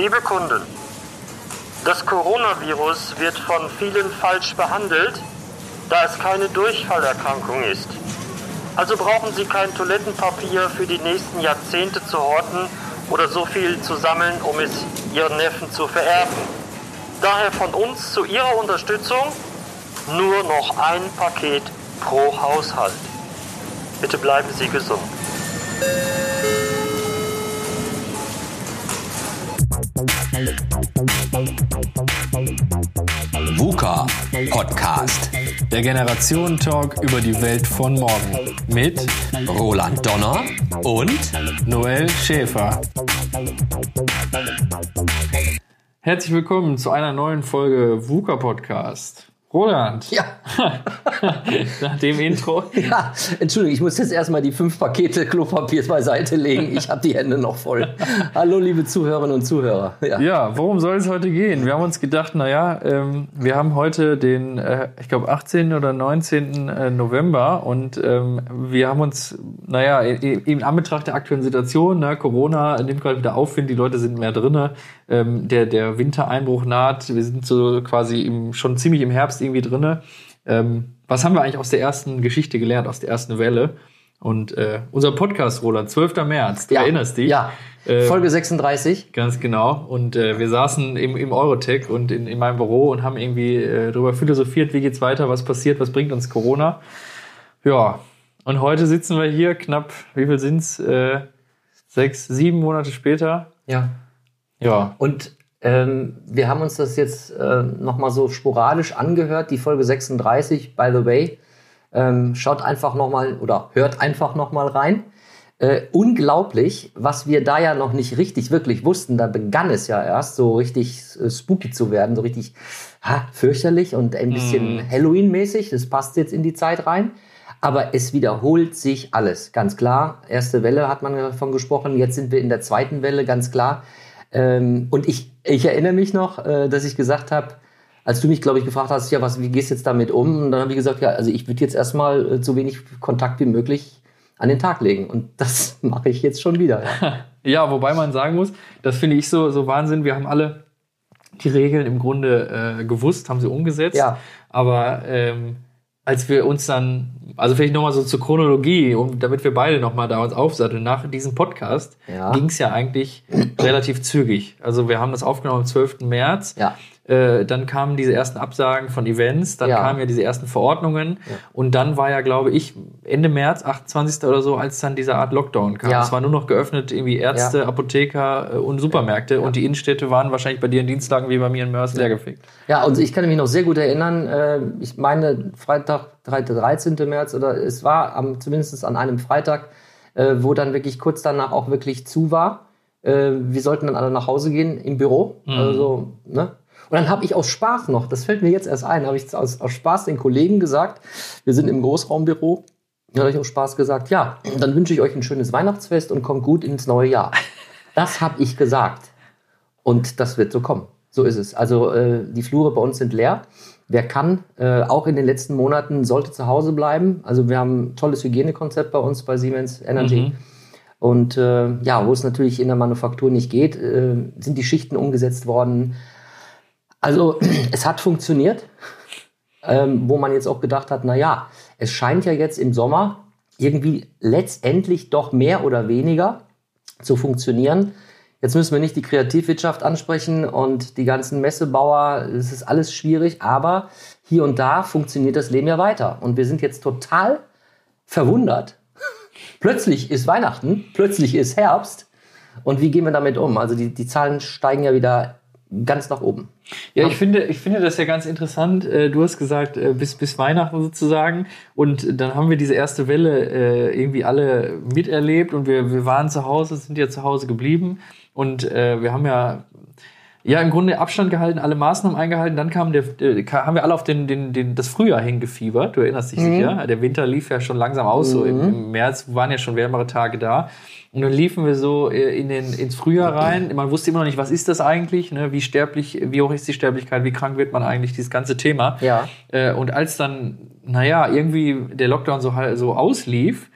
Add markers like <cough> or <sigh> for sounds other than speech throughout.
Liebe Kunden, das Coronavirus wird von vielen falsch behandelt, da es keine Durchfallerkrankung ist. Also brauchen Sie kein Toilettenpapier für die nächsten Jahrzehnte zu horten oder so viel zu sammeln, um es Ihren Neffen zu vererben. Daher von uns zu Ihrer Unterstützung nur noch ein Paket pro Haushalt. Bitte bleiben Sie gesund. VUCA Podcast. Der Generationentalk über die Welt von morgen. Mit Roland Donner und Noel Schäfer. Herzlich willkommen zu einer neuen Folge VUCA Podcast. Roland. Ja. <laughs> Nach dem Intro. Ja, Entschuldigung, ich muss jetzt erstmal die fünf Pakete Klopapier beiseite legen. Ich habe die Hände noch voll. Hallo, liebe Zuhörerinnen und Zuhörer. Ja, ja worum soll es heute gehen? Wir haben uns gedacht, naja, ähm, wir haben heute den, äh, ich glaube, 18. oder 19. Äh, November und ähm, wir haben uns, naja, in Anbetracht der aktuellen Situation, ne, Corona nimmt gerade wieder Aufwind, die Leute sind mehr drinne, ähm, der, der Wintereinbruch naht, wir sind so quasi im, schon ziemlich im Herbst irgendwie drinne. Ähm, was haben wir eigentlich aus der ersten Geschichte gelernt, aus der ersten Welle? Und äh, unser Podcast, Roland, 12. März, du ja, erinnerst dich? Ja, äh, Folge 36. Ganz genau. Und äh, wir saßen im, im Eurotech und in, in meinem Büro und haben irgendwie äh, darüber philosophiert, wie geht's weiter, was passiert, was bringt uns Corona. Ja, und heute sitzen wir hier knapp, wie viel sind's? Äh, sechs, sieben Monate später. Ja. Ja. Und ähm, wir haben uns das jetzt äh, nochmal so sporadisch angehört, die Folge 36, by the way. Ähm, schaut einfach nochmal oder hört einfach nochmal rein. Äh, unglaublich, was wir da ja noch nicht richtig wirklich wussten. Da begann es ja erst so richtig äh, spooky zu werden, so richtig ha, fürchterlich und ein bisschen mm. Halloween-mäßig. Das passt jetzt in die Zeit rein. Aber es wiederholt sich alles, ganz klar. Erste Welle hat man davon gesprochen. Jetzt sind wir in der zweiten Welle, ganz klar. Ähm, und ich, ich erinnere mich noch, äh, dass ich gesagt habe, als du mich, glaube ich, gefragt hast, ja, was, wie gehst du jetzt damit um? Und dann habe ich gesagt, ja, also ich würde jetzt erstmal äh, so wenig Kontakt wie möglich an den Tag legen. Und <laughs> das mache ich jetzt schon wieder. Ja. <laughs> ja, wobei man sagen muss, das finde ich so, so Wahnsinn. Wir haben alle die Regeln im Grunde äh, gewusst, haben sie umgesetzt. Ja. Aber ähm, als wir uns dann, also vielleicht nochmal so zur Chronologie, um, damit wir beide nochmal da uns aufsatteln, nach diesem Podcast ja. ging es ja eigentlich relativ zügig. Also wir haben das aufgenommen am 12. März. Ja. Äh, dann kamen diese ersten Absagen von Events, dann ja. kamen ja diese ersten Verordnungen ja. und dann war ja, glaube ich, Ende März, 28. oder so, als dann diese Art Lockdown kam. Ja. Es war nur noch geöffnet, irgendwie Ärzte, Apotheker äh, und Supermärkte und die Innenstädte waren wahrscheinlich bei dir in Dienstlagen wie bei mir in Mörs leergefickt. Ja, und ich kann mich noch sehr gut erinnern, äh, ich meine Freitag, 13. März oder es war am, zumindest an einem Freitag, wo dann wirklich kurz danach auch wirklich zu war. wir sollten dann alle nach Hause gehen im Büro. Mhm. Also, ne? Und dann habe ich aus Spaß noch, das fällt mir jetzt erst ein, habe ich aus, aus Spaß den Kollegen gesagt, wir sind im Großraumbüro, da habe ich aus Spaß gesagt, ja, dann wünsche ich euch ein schönes Weihnachtsfest und kommt gut ins neue Jahr. Das habe ich gesagt. Und das wird so kommen. So ist es. Also äh, die Flure bei uns sind leer. Wer kann, äh, auch in den letzten Monaten, sollte zu Hause bleiben. Also wir haben ein tolles Hygienekonzept bei uns bei Siemens Energy. Mhm. Und äh, ja, wo es natürlich in der Manufaktur nicht geht, äh, sind die Schichten umgesetzt worden. Also <clears throat> es hat funktioniert, ähm, wo man jetzt auch gedacht hat, na ja, es scheint ja jetzt im Sommer irgendwie letztendlich doch mehr oder weniger zu funktionieren. Jetzt müssen wir nicht die Kreativwirtschaft ansprechen und die ganzen Messebauer, es ist alles schwierig, aber hier und da funktioniert das Leben ja weiter. Und wir sind jetzt total verwundert. <laughs> plötzlich ist Weihnachten, plötzlich ist Herbst. Und wie gehen wir damit um? Also die, die Zahlen steigen ja wieder ganz nach oben. Ja, ich finde, ich finde das ja ganz interessant. Äh, du hast gesagt, äh, bis, bis Weihnachten sozusagen. Und dann haben wir diese erste Welle äh, irgendwie alle miterlebt und wir, wir waren zu Hause, sind ja zu Hause geblieben. Und wir haben ja ja, im Grunde Abstand gehalten, alle Maßnahmen eingehalten. Dann kam der, der haben wir alle auf den, den, den, das Frühjahr hingefiebert. Du erinnerst dich mhm. sicher. Der Winter lief ja schon langsam aus. Mhm. So im, im, März waren ja schon wärmere Tage da. Und dann liefen wir so äh, in den, ins Frühjahr rein. Man wusste immer noch nicht, was ist das eigentlich? Ne? Wie sterblich, wie hoch ist die Sterblichkeit? Wie krank wird man eigentlich? Dieses ganze Thema. Ja. Äh, und als dann, naja, irgendwie der Lockdown so, so auslief,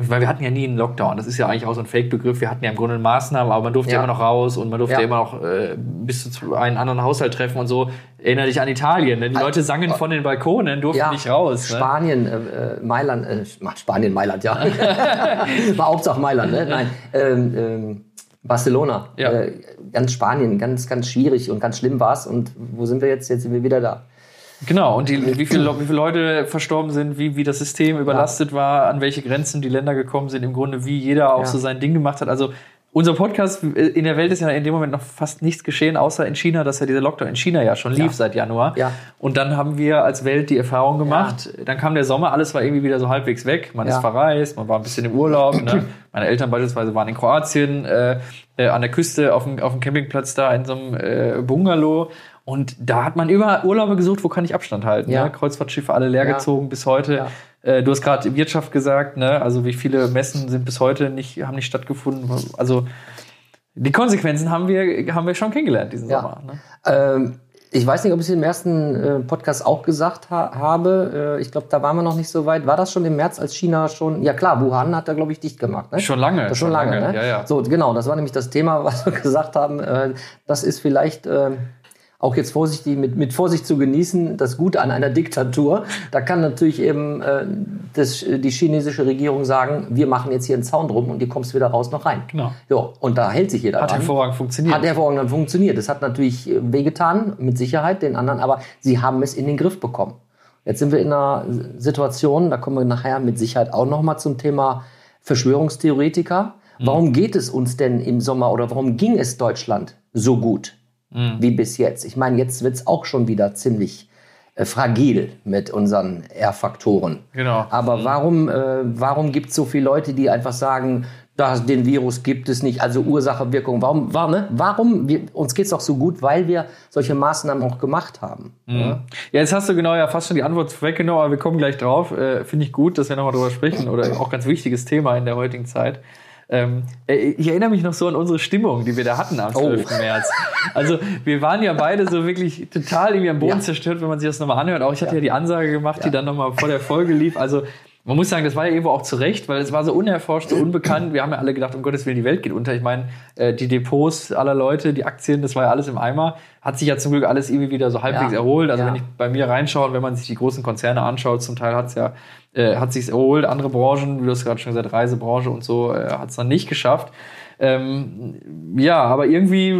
weil wir hatten ja nie einen Lockdown. Das ist ja eigentlich auch so ein Fake-Begriff. Wir hatten ja im Grunde Maßnahmen, aber man durfte Ja. immer noch raus und man durfte Ja. immer noch äh, bis zu einen anderen Haushalt treffen und so. Erinnere dich an Italien. Ne? Die Leute sangen von den Balkonen, durften nicht raus. Ne? Spanien, äh, äh, Mailand, äh, Spanien, Mailand, ja. <laughs> War Hauptsache Mailand, ne? Nein. Ähm, ähm, Barcelona. Ja. Äh, ganz Spanien, ganz, ganz schwierig und ganz schlimm war's. Und wo sind wir jetzt? Jetzt sind wir wieder da. Genau, und die, wie, viele, wie viele Leute verstorben sind, wie, wie das System überlastet war, an welche Grenzen die Länder gekommen sind, im Grunde, wie jeder auch Ja. so sein Ding gemacht hat. Also unser Podcast, äh, in der Welt ist ja in dem Moment noch fast nichts geschehen, außer in China, dass ja dieser Lockdown in China ja schon lief Ja. seit Januar. Ja. Und dann haben wir als Welt die Erfahrung gemacht, dann kam der Sommer, alles war irgendwie wieder so halbwegs weg. Man Ja. ist verreist, man war ein bisschen im Urlaub. Ne? <clears throat> Meine Eltern beispielsweise waren in Kroatien, äh, äh, an der Küste auf dem, auf dem Campingplatz da in so einem äh, Bungalow. Und da hat man immer Urlaube gesucht, wo kann ich Abstand halten. Ja. Ne? Kreuzfahrtschiffe alle leergezogen bis heute. Ja. Äh, du hast gerade Wirtschaft gesagt, ne? Also wie viele Messen sind bis heute nicht, haben nicht stattgefunden. Also die Konsequenzen haben wir, haben wir schon kennengelernt diesen Ja. Sommer. Ne? Ähm, ich weiß nicht, ob ich es im ersten äh, Podcast auch gesagt ha habe. Äh, ich glaube, da waren wir noch nicht so weit. War das schon im März, als China schon. Ja, klar, Wuhan hat da, glaube ich, dicht gemacht. Ne? Schon lange. Das schon lange, ne? Ja, ja. So, genau, das war nämlich das Thema, <laughs> was wir gesagt haben. Äh, das ist vielleicht äh, auch jetzt vorsichtig, mit, mit Vorsicht zu genießen, das Gute an einer Diktatur. Da kann natürlich eben äh, das, die chinesische Regierung sagen, wir machen jetzt hier einen Zaun drum und du kommst weder raus noch rein. Genau. Ja, und da hält sich jeder Hat dran. hervorragend funktioniert. Hat hervorragend dann funktioniert. Es hat natürlich äh, wehgetan, mit Sicherheit den anderen, aber sie haben es in den Griff bekommen. Jetzt sind wir in einer Situation, da kommen wir nachher mit Sicherheit auch noch mal zum Thema Verschwörungstheoretiker. Warum geht es uns denn im Sommer oder warum ging es Deutschland so gut wie bis jetzt? Ich meine, jetzt wird es auch schon wieder ziemlich äh, fragil mit unseren R-Faktoren. Genau. Aber warum, äh, warum gibt es so viele Leute, die einfach sagen, das, den Virus gibt es nicht, also Ursache, Wirkung. Warum, war, ne? warum wir, uns geht's doch so gut, weil wir solche Maßnahmen auch gemacht haben. Ja? Ja, jetzt hast du genau ja fast schon die Antwort vorweggenommen, aber wir kommen gleich drauf. Äh, Finde ich gut, dass wir nochmal drüber sprechen oder auch ganz wichtiges Thema in der heutigen Zeit. Ähm, äh, ich erinnere mich noch so an unsere Stimmung, die wir da hatten am 12. Oh. März. Also wir waren ja beide so wirklich total irgendwie am Boden Ja. zerstört, wenn man sich das nochmal anhört. Auch ich hatte ja, die Ansage gemacht, die dann nochmal vor der Folge lief. Also man muss sagen, das war ja irgendwo auch zurecht, weil es war so unerforscht, so unbekannt. Wir haben ja alle gedacht, um Gottes Willen, die Welt geht unter. Ich meine, äh, die Depots aller Leute, die Aktien, das war ja alles im Eimer. Hat sich ja zum Glück alles irgendwie wieder so halbwegs Ja. erholt. Also Ja. wenn ich bei mir reinschaue, und wenn man sich die großen Konzerne anschaut, zum Teil hat's ja, äh, hat sich's erholt. Andere Branchen, wie du hast gerade schon gesagt, Reisebranche und so, äh, hat's dann nicht geschafft. Ähm, ja, aber irgendwie,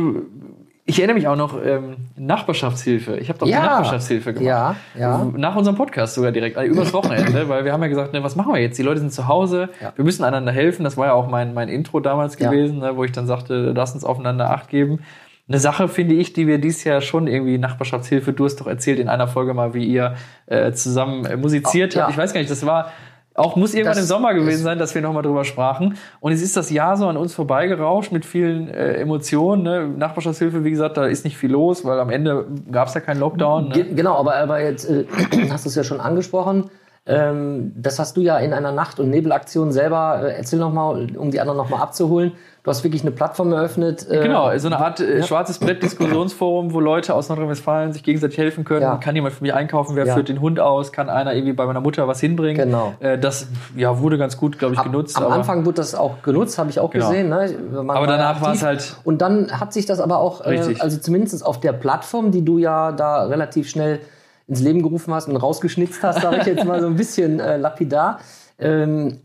ich erinnere mich auch noch, ähm, Nachbarschaftshilfe. Ich habe doch Ja. Nachbarschaftshilfe gemacht. Ja, ja. Nach unserem Podcast sogar direkt, also übers Wochenende, weil wir haben ja gesagt, ne, was machen wir jetzt? Die Leute sind zu Hause, Ja. wir müssen einander helfen. Das war ja auch mein, mein Intro damals gewesen, ne, wo ich dann sagte, lass uns aufeinander Acht geben. Eine Sache finde ich, die wir dieses Jahr schon irgendwie Nachbarschaftshilfe, du hast doch erzählt in einer Folge mal, wie ihr äh, zusammen äh, musiziert Oh, ja. habt. Ich weiß gar nicht, das war auch, muss irgendwann Das im Sommer gewesen sein, dass wir nochmal drüber sprachen. Und es ist das Jahr so an uns vorbeigerauscht mit vielen äh, Emotionen. Ne? Nachbarschaftshilfe, wie gesagt, da ist nicht viel los, weil am Ende gab es ja keinen Lockdown. Ne? Ge- Genau, aber, aber jetzt äh, <clears throat> hast du es ja schon angesprochen. Ähm, das hast du ja in einer Nacht- und Nebelaktion selber. Äh, erzähl noch mal, um die anderen noch mal abzuholen. Du hast wirklich eine Plattform eröffnet. Äh, Genau, so eine Art äh, schwarzes Brett-Diskussionsforum, <clears throat> wo Leute aus Nordrhein-Westfalen sich gegenseitig helfen können. Ja. Kann jemand für mich einkaufen? Wer Ja. führt den Hund aus? Kann einer irgendwie bei meiner Mutter was hinbringen? Genau. Äh, das ja, wurde ganz gut, glaube ich, Am, genutzt. am aber- Anfang wurde das auch genutzt, habe ich auch Genau. gesehen. Ne? Aber danach war es halt- Und dann hat sich das aber auch, äh, also zumindest auf der Plattform, die du ja da relativ schnell ins Leben gerufen hast und rausgeschnitzt hast, sage ich jetzt mal so ein bisschen äh, lapidar. Ähm,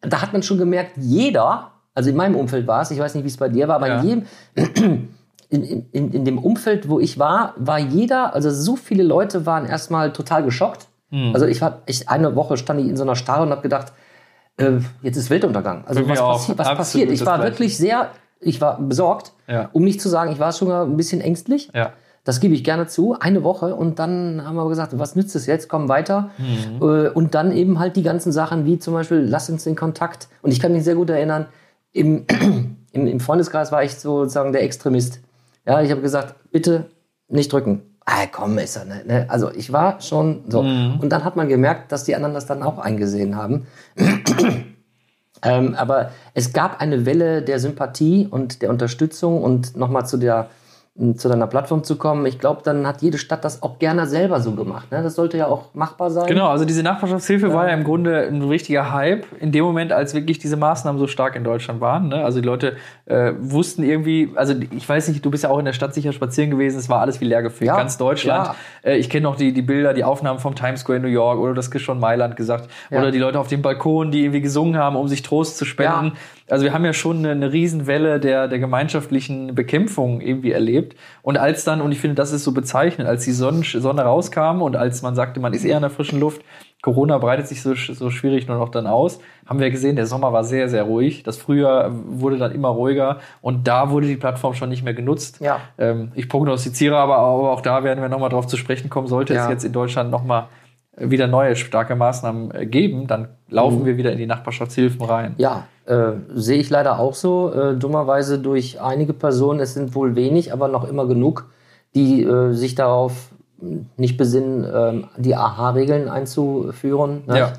da hat man schon gemerkt, jeder, also in meinem Umfeld war es, ich weiß nicht, wie es bei dir war, aber Ja. <clears throat> in jedem, in, in, in dem Umfeld, wo ich war, war jeder, also so viele Leute waren erstmal total geschockt. Hm. Also ich war, ich, eine Woche stand ich in so einer Starre und habe gedacht, äh, jetzt ist Weltuntergang. Also was, passi was passiert? Ich war wirklich sehr, ich war besorgt, Ja. um nicht zu sagen, ich war schon mal ein bisschen ängstlich. Ja. Das gebe ich gerne zu. Eine Woche und dann haben wir gesagt, was nützt es jetzt? Komm weiter. Mhm. Und dann eben halt die ganzen Sachen, wie zum Beispiel, lass uns den Kontakt. Und ich kann mich sehr gut erinnern, im, <clears throat> im, im Freundeskreis war ich sozusagen der Extremist. Ja, ich habe gesagt, bitte nicht drücken. Ah, komm, ist er, ne, ne? Also ich war schon so. Mhm. Und dann hat man gemerkt, dass die anderen das dann auch eingesehen haben. <clears throat> Ähm, aber es gab eine Welle der Sympathie und der Unterstützung und nochmal zu der zu deiner Plattform zu kommen. Ich glaube, dann hat jede Stadt das auch gerne selber so gemacht. Ne? Das sollte ja auch machbar sein. Genau, also diese Nachbarschaftshilfe ja. war ja im Grunde ein richtiger Hype in dem Moment, als wirklich diese Maßnahmen so stark in Deutschland waren. Ne? Also die Leute äh, wussten irgendwie, also ich weiß nicht, du bist ja auch in der Stadt sicher spazieren gewesen, es war alles wie leer ja. ganz Deutschland. Ja. Äh, ich kenne noch die, die Bilder, die Aufnahmen vom Times Square in New York oder das schon Mailand gesagt. Oder die Leute auf dem Balkon, die irgendwie gesungen haben, um sich Trost zu spenden. Also wir haben ja schon eine, eine Riesenwelle der, der gemeinschaftlichen Bekämpfung irgendwie erlebt. Und als dann, und ich finde, das ist so bezeichnend, als die Sonne, Sonne rauskam und als man sagte, man ist eher in der frischen Luft, Corona breitet sich so, so schwierig nur noch dann aus, haben wir gesehen, der Sommer war sehr, sehr ruhig. Das Frühjahr wurde dann immer ruhiger und da wurde die Plattform schon nicht mehr genutzt. Ja. Ähm, ich prognostiziere aber, aber auch da werden wir nochmal drauf zu sprechen kommen, sollte ja. es jetzt in Deutschland nochmal wieder neue starke Maßnahmen geben, dann laufen mhm. wir wieder in die Nachbarschaftshilfen rein. Ja, äh, sehe ich leider auch so. Äh, dummerweise durch einige Personen, es sind wohl wenig, aber noch immer genug, die äh, sich darauf nicht besinnen, ähm, die AHA-Regeln einzuführen. Ne? Ja.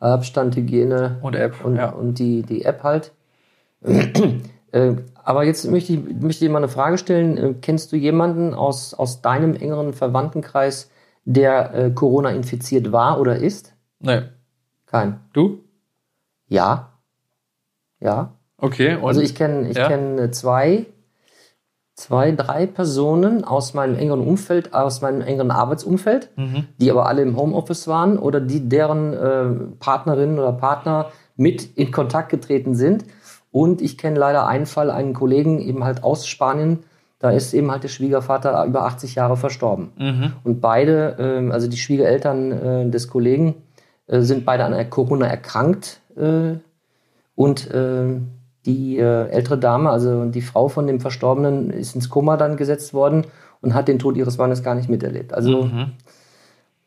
Abstand, Hygiene und App. Und, ja. und die, die App halt. Äh, aber jetzt möchte ich, möchte ich dir mal eine Frage stellen. Äh, kennst du jemanden aus, aus deinem engeren Verwandtenkreis, der äh, Corona infiziert war oder ist? Nein. Kein. Du? Ja. Ja. Okay. Und? Also ich kenne ich ja? kenn zwei, zwei, drei Personen aus meinem engeren Umfeld, aus meinem engeren Arbeitsumfeld, mhm. die aber alle im Homeoffice waren oder die deren äh, Partnerinnen oder Partner mit in Kontakt getreten sind. Und ich kenne leider einen Fall, einen Kollegen eben halt aus Spanien, da ist eben halt der Schwiegervater über 80 Jahre verstorben. Mhm. Und beide, äh, also die Schwiegereltern äh, des Kollegen, äh, sind beide an Corona erkrankt. Äh, und äh, die äh, ältere Dame, also die Frau von dem Verstorbenen, ist ins Koma dann gesetzt worden und hat den Tod ihres Mannes gar nicht miterlebt. Also mhm.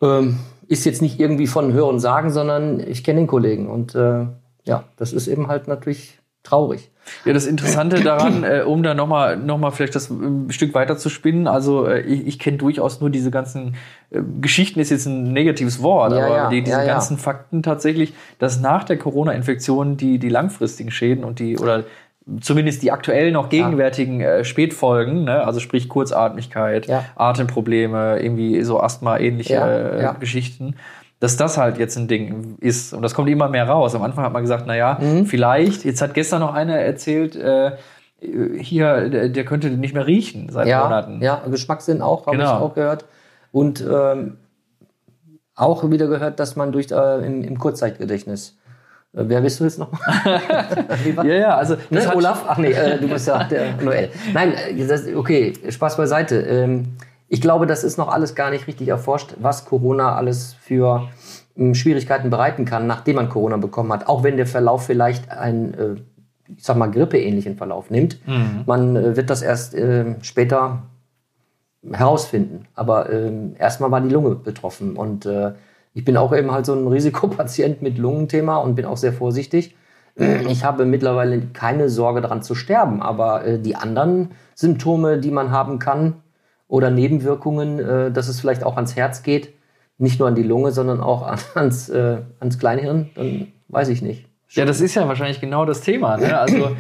ähm, ist jetzt nicht irgendwie von Hören sagen, sondern ich kenne den Kollegen. Und ja, das ist eben halt natürlich traurig. Ja, das Interessante <clears throat> daran, äh, um da nochmal noch mal vielleicht das ein Stück weiter zu spinnen, also äh, ich, ich kenne durchaus nur diese ganzen äh, Geschichten, ist jetzt ein negatives Wort, ja, aber ja, die, diese ja, ganzen Fakten tatsächlich, dass nach der Corona-Infektion die, die langfristigen Schäden und die, oder zumindest die aktuell noch gegenwärtigen äh, Spätfolgen, ne? also sprich Kurzatmigkeit, Atemprobleme, irgendwie so Asthma-ähnliche äh, Geschichten, dass das halt jetzt ein Ding ist. Und das kommt immer mehr raus. Am Anfang hat man gesagt, naja, mhm. vielleicht, jetzt hat gestern noch einer erzählt, äh, hier, der, der, könnte nicht mehr riechen seit ja, Monaten. Ja, Geschmackssinn auch, habe genau. ich auch gehört. Und ähm, auch wieder gehört, dass man durch äh, im, im Kurzzeitgedächtnis äh, Wer bist du jetzt nochmal? <laughs> ja, ja, also ne, Olaf? Ach nee, äh, du bist ja <laughs> der Noel. Nein, äh, das, okay, Spaß beiseite. Ähm, ich glaube, das ist noch alles gar nicht richtig erforscht, was Corona alles für ähm, Schwierigkeiten bereiten kann, nachdem man Corona bekommen hat. Auch wenn der Verlauf vielleicht einen, äh, ich sag mal, grippeähnlichen Verlauf nimmt. Mhm. Man äh, wird das erst äh, später herausfinden. Aber ähm, erstmal war die Lunge betroffen. Und ich bin auch eben halt so ein <laughs> Risikopatient mit Lungenthema und bin auch sehr vorsichtig. <clears throat> Ich habe mittlerweile keine Sorge daran zu sterben, aber die anderen Symptome, die man haben kann, oder Nebenwirkungen, äh, dass es vielleicht auch ans Herz geht, nicht nur an die Lunge, sondern auch <laughs> ans, äh, ans Kleinhirn, dann weiß ich nicht. Ja, das ist ja wahrscheinlich genau das Thema. Ne? Also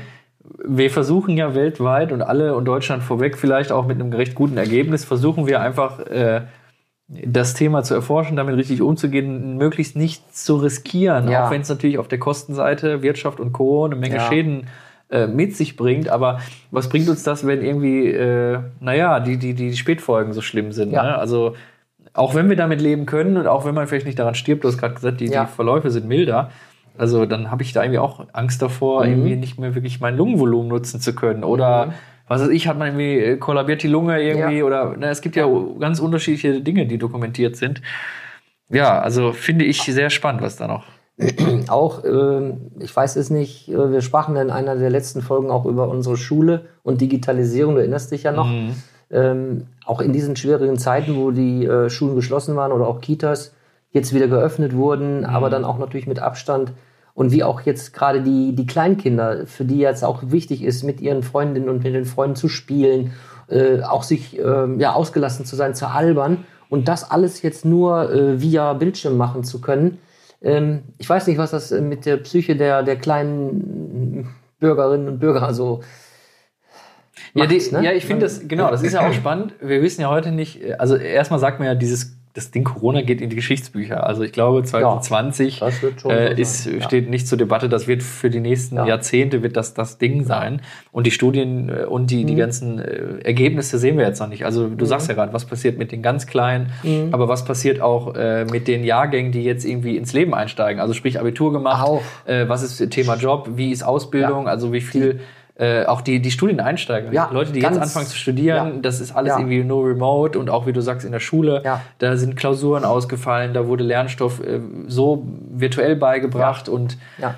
wir versuchen ja weltweit und alle und Deutschland vorweg vielleicht auch mit einem recht guten Ergebnis, versuchen wir einfach äh, das Thema zu erforschen, damit richtig umzugehen, möglichst nichts zu riskieren, ja. auch wenn es natürlich auf der Kostenseite Wirtschaft und Co. eine Menge ja. Schäden äh, mit sich bringt. Aber was bringt uns das, wenn irgendwie, äh, naja, die, die, die Spätfolgen so schlimm sind? Ja. Ne? Also auch wenn wir damit leben können und auch wenn man vielleicht nicht daran stirbt, du hast gerade gesagt, die, ja. die Verläufe sind milder. Also dann habe ich da irgendwie auch Angst davor, mhm. irgendwie nicht mehr wirklich mein Lungenvolumen nutzen zu können. Oder mhm. was weiß ich, hat man irgendwie äh, kollabiert die Lunge irgendwie ja. oder na, ne, es gibt ja ganz unterschiedliche Dinge, die dokumentiert sind. Ja, also finde ich sehr spannend, was da noch <clears throat> auch, äh, ich weiß es nicht, äh, wir sprachen in einer der letzten Folgen auch über unsere Schule und Digitalisierung, du erinnerst dich ja noch. Mhm. Ähm, auch in diesen schwierigen Zeiten, wo die äh, Schulen geschlossen waren oder auch Kitas jetzt wieder geöffnet wurden, mhm. aber dann auch natürlich mit Abstand. Und wie auch jetzt gerade die, die Kleinkinder, für die jetzt auch wichtig ist, mit ihren Freundinnen und mit den Freunden zu spielen, äh, auch sich äh, ja, ausgelassen zu sein, zu albern. Und das alles jetzt nur äh, via Bildschirm machen zu können, ähm, ich weiß nicht, was das äh, mit der Psyche der, der kleinen Bürgerinnen und Bürger so Ja, macht, die, ne? ja ich finde das, genau, das ist ja auch <clears throat> spannend. Wir wissen ja heute nicht, also erstmal sagt man ja, dieses, das Ding Corona geht in die Geschichtsbücher. Also ich glaube, 2020 das wird schon äh, so ist, ja. steht nicht zur Debatte. Das wird für die nächsten Ja. Jahrzehnte wird das das Ding sein. Und die Studien äh, und die, Mhm. die ganzen äh, Ergebnisse sehen wir jetzt noch nicht. Also du sagst ja gerade, was passiert mit den ganz Kleinen, Mhm. aber was passiert auch äh, mit den Jahrgängen, die jetzt irgendwie ins Leben einsteigen? Also sprich Abitur gemacht. Äh, was ist Thema Job, wie ist Ausbildung, also wie viel äh, auch die, die Studieneinsteiger, Ja, Leute, die ganz- jetzt anfangen zu studieren, ja. das ist alles Ja. irgendwie nur remote und auch wie du sagst in der Schule, da sind Klausuren ausgefallen, da wurde Lernstoff äh, so virtuell beigebracht und Ja.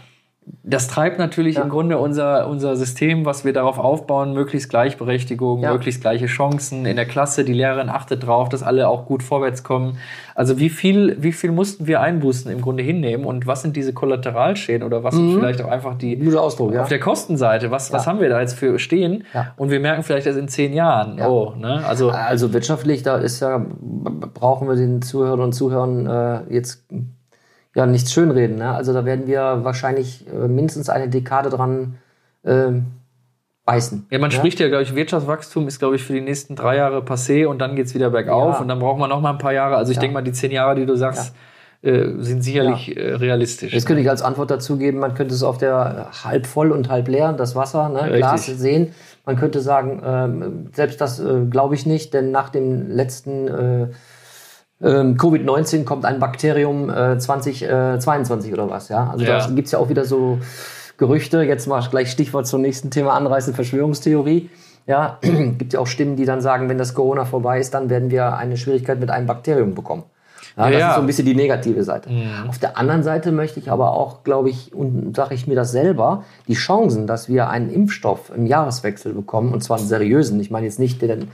Das treibt natürlich Ja. im Grunde unser, unser System, was wir darauf aufbauen, möglichst Gleichberechtigung, Ja. möglichst gleiche Chancen in der Klasse. Die Lehrerin achtet drauf, dass alle auch gut vorwärts kommen. Also wie viel, wie viel mussten wir Einbußen im Grunde hinnehmen und was sind diese Kollateralschäden oder was sind vielleicht auch einfach die Guter Ausdruck, ja. auf der Kostenseite? Was, was haben wir da jetzt für stehen? Ja. Und wir merken vielleicht erst in zehn Jahren, Ja. oh, ne? Also Also wirtschaftlich, da ist ja, brauchen wir den Zuhörern und Zuhörern äh, jetzt ja nichts schönreden. Ne? Also da werden wir wahrscheinlich äh, mindestens eine Dekade dran ähm, beißen. Ja, man ne? spricht ja, glaube ich, Wirtschaftswachstum ist, glaube ich, für die nächsten drei Jahre passé und dann geht's wieder bergauf Ja. und dann braucht man noch mal ein paar Jahre. Also ich Ja. denke mal, die zehn Jahre, die du sagst, äh, sind sicherlich äh, realistisch. Jetzt könnte ich als Antwort dazu geben, man könnte es auf der halb voll und halb leer, das Wasser, ne, Richtig. Glas sehen. Man könnte sagen, ähm, selbst das äh, glaube ich nicht, denn nach dem letzten äh, ähm, Covid-19 kommt ein Bakterium äh, 2022 oder was, ja. Also Ja. da gibt's ja auch wieder so Gerüchte, jetzt mal gleich Stichwort zum nächsten Thema anreißen, Verschwörungstheorie. Ja, <clears throat> gibt ja auch Stimmen, die dann sagen, wenn das Corona vorbei ist, dann werden wir eine Schwierigkeit mit einem Bakterium bekommen. Ja, Ja, das ja. ist so ein bisschen die negative Seite. Auf der anderen Seite möchte ich aber auch, glaube ich, und sage ich mir das selber, die Chancen, dass wir einen Impfstoff im Jahreswechsel bekommen, und zwar einen seriösen, ich meine jetzt nicht den,